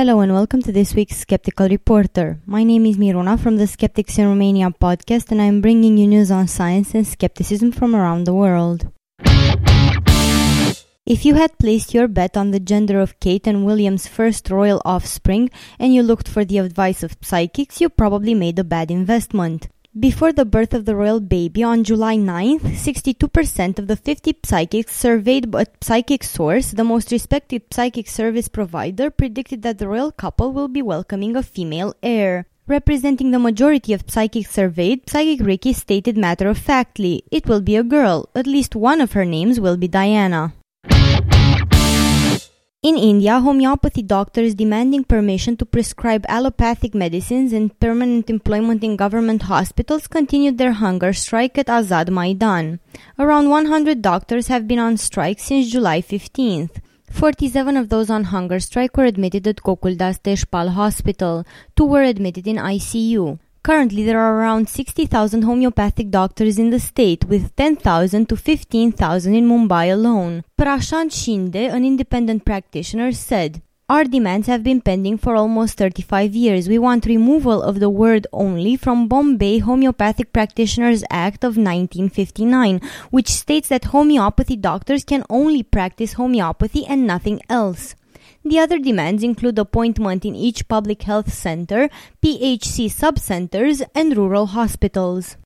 Hello and welcome to this week's Skeptical Reporter. My name is Miruna from the Skeptics in Romania podcast, and I'm bringing you news on science and skepticism from around the world. If you had placed your bet on the gender of Kate and William's first royal offspring and you looked for the advice of psychics, you probably made a bad investment. Before the birth of the royal baby on July 9th, 62% of the 50 psychics surveyed by Psychic Source, the most respected psychic service provider, predicted that the royal couple will be welcoming a female heir. Representing the majority of psychics surveyed, Psychic Ricky stated matter of factly, it will be a girl. At least one of her names will be Diana. In India, homeopathy doctors demanding permission to prescribe allopathic medicines and permanent employment in government hospitals continued their hunger strike at Azad Maidan. Around 100 doctors have been on strike since July 15th. 47 of those on hunger strike were admitted at Gokuldas Tejpal Hospital. Two were admitted in ICU. Currently, there are around 60,000 homeopathic doctors in the state, with 10,000 to 15,000 in Mumbai alone. Prashant Shinde, an independent practitioner, said, our demands have been pending for almost 35 years. We want removal of the word only from Bombay Homeopathic Practitioners Act of 1959, which states that homeopathy doctors can only practice homeopathy and nothing else. The other demands include appointment in each public health center, PHC subcenters, and rural hospitals.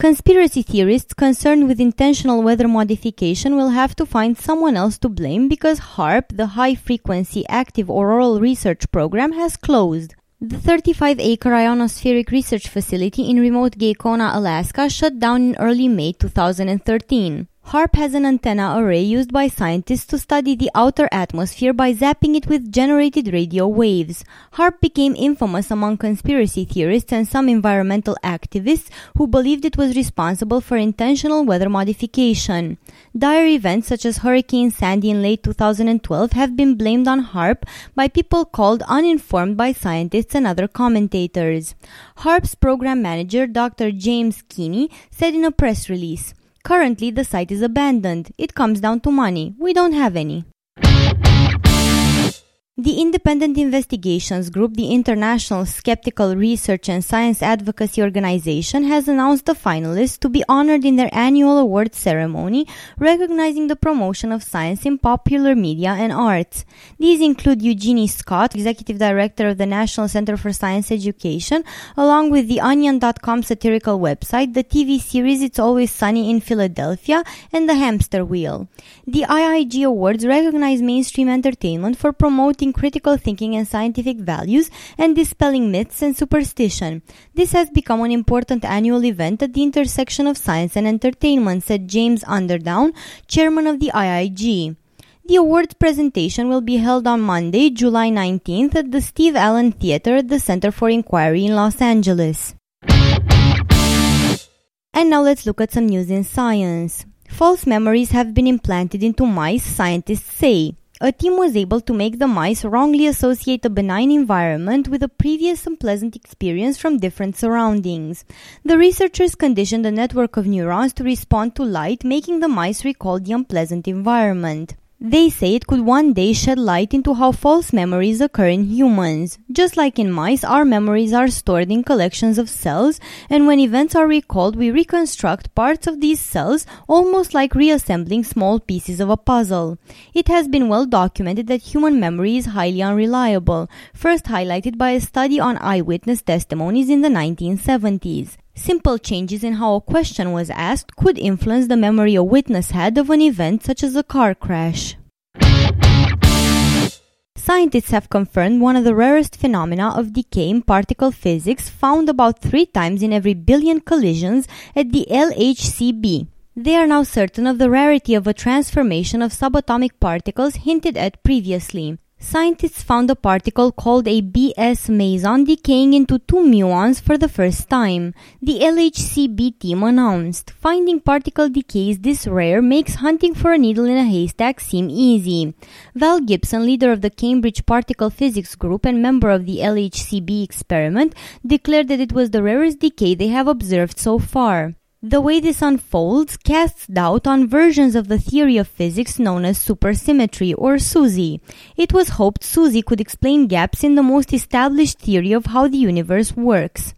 Conspiracy theorists concerned with intentional weather modification will have to find someone else to blame because HAARP, the High Frequency Active Auroral Research Program, has closed. The 35 acre ionospheric research facility in remote Gakona, Alaska, shut down in early May 2013. HAARP has an antenna array used by scientists to study the outer atmosphere by zapping it with generated radio waves. HAARP became infamous among conspiracy theorists and some environmental activists who believed it was responsible for intentional weather modification. Dire events such as Hurricane Sandy in late 2012 have been blamed on HAARP by people called uninformed by scientists and other commentators. HAARP's program manager, Dr. James Keeney, said in a press release, Currently, the site is abandoned. It comes down to money. We don't have any. The independent investigations group, the International Skeptical Research and Science Advocacy Organization, has announced the finalists to be honored in their annual award ceremony, recognizing the promotion of science in popular media and arts. These include Eugenie Scott, Executive Director of the National Center for Science Education, along with the Onion.com satirical website, the TV series It's Always Sunny in Philadelphia, and The Hamster Wheel. The IIG Awards recognize mainstream entertainment for promoting critical thinking and scientific values and dispelling myths and superstition. This has become an important annual event at the intersection of science and entertainment, said James Underdown, chairman of the IIG. The awards presentation will be held on Monday, July 19th at the Steve Allen Theater at the Center for Inquiry in Los Angeles. And now let's look at some news in science. False memories have been implanted into mice, scientists say a team was able to make the mice wrongly associate a benign environment with a previous unpleasant experience from different surroundings. The researchers conditioned a network of neurons to respond to light, making the mice recall the unpleasant environment. They say it could one day shed light into how false memories occur in humans. Just like in mice, our memories are stored in collections of cells, and when events are recalled, we reconstruct parts of these cells almost like reassembling small pieces of a puzzle. It has been well documented that human memory is highly unreliable, first highlighted by a study on eyewitness testimonies in the 1970s. Simple changes in how a question was asked could influence the memory a witness had of an event such as a car crash. Scientists have confirmed one of the rarest phenomena of decay in particle physics found about three times in every billion collisions at the LHCb. They are now certain of the rarity of a transformation of subatomic particles hinted at previously. Scientists found a particle called a BS meson decaying into two muons for the first time. The LHCb team announced, finding particle decays this rare makes hunting for a needle in a haystack seem easy. Val Gibson, leader of the Cambridge Particle Physics Group and member of the LHCb experiment, declared that it was the rarest decay they have observed so far. The way this unfolds casts doubt on versions of the theory of physics known as supersymmetry, or SUSY. It was hoped SUSY could explain gaps in the most established theory of how the universe works.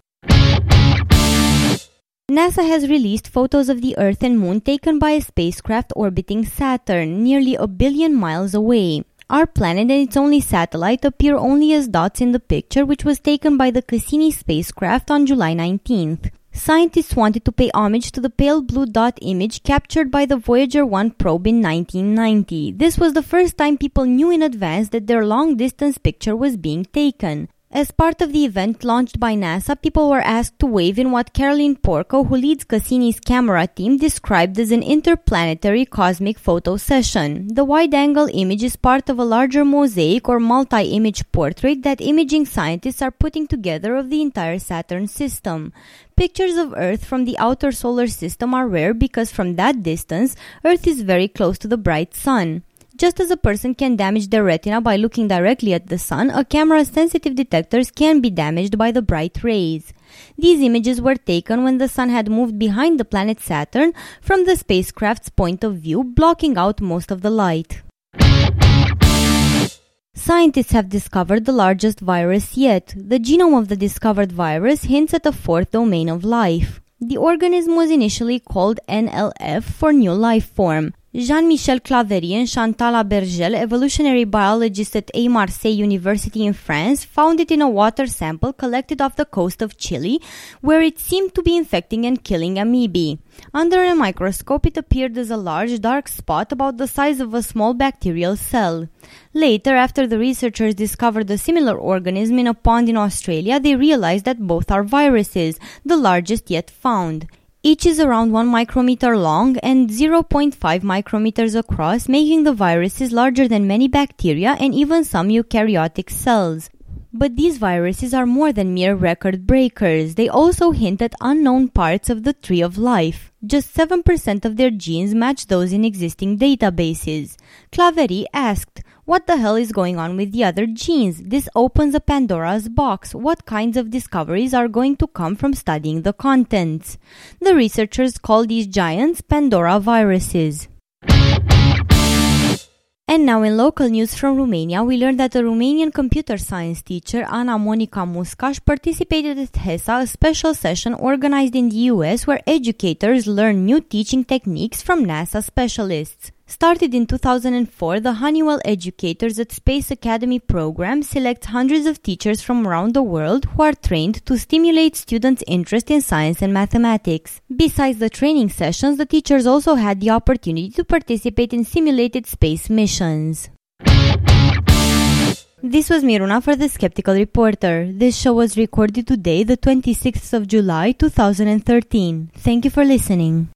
NASA has released photos of the Earth and Moon taken by a spacecraft orbiting Saturn, nearly a billion miles away. Our planet and its only satellite appear only as dots in the picture, which was taken by the Cassini spacecraft on July 19th. Scientists wanted to pay homage to the pale blue dot image captured by the Voyager 1 probe in 1990. This was the first time people knew in advance that their long distance picture was being taken. As part of the event launched by NASA, people were asked to wave in what Carolyn Porco, who leads Cassini's camera team, described as an interplanetary cosmic photo session. The wide-angle image is part of a larger mosaic or multi-image portrait that imaging scientists are putting together of the entire Saturn system. Pictures of Earth from the outer solar system are rare because from that distance, Earth is very close to the bright sun. Just as a person can damage their retina by looking directly at the sun, a camera's sensitive detectors can be damaged by the bright rays. These images were taken when the sun had moved behind the planet Saturn from the spacecraft's point of view, blocking out most of the light. Scientists have discovered the largest virus yet. The genome of the discovered virus hints at a fourth domain of life. The organism was initially called NLF for new life form. Jean-Michel Claverie and Chantal Abergel, evolutionary biologists at Aix-Marseille University in France, found it in a water sample collected off the coast of Chile, where it seemed to be infecting and killing amoebae. Under a microscope, it appeared as a large dark spot about the size of a small bacterial cell. Later, after the researchers discovered a similar organism in a pond in Australia, they realized that both are viruses, the largest yet found. Each is around 1 micrometer long and 0.5 micrometers across, making the viruses larger than many bacteria and even some eukaryotic cells. But these viruses are more than mere record breakers. They also hint at unknown parts of the tree of life. Just 7% of their genes match those in existing databases. Claverie asked, what the hell is going on with the other genes? This opens a Pandora's box. What kinds of discoveries are going to come from studying the contents? The researchers call these giants Pandora viruses. And now in local news from Romania, we learned that a Romanian computer science teacher, Ana Monica Muscaș, participated at HESA, a special session organized in the US where educators learn new teaching techniques from NASA specialists. Started in 2004, the Honeywell Educators at Space Academy program selects hundreds of teachers from around the world who are trained to stimulate students' interest in science and mathematics. Besides the training sessions, the teachers also had the opportunity to participate in simulated space missions. This was Miruna for the Skeptical Reporter. This show was recorded today, the 26th of July, 2013. Thank you for listening.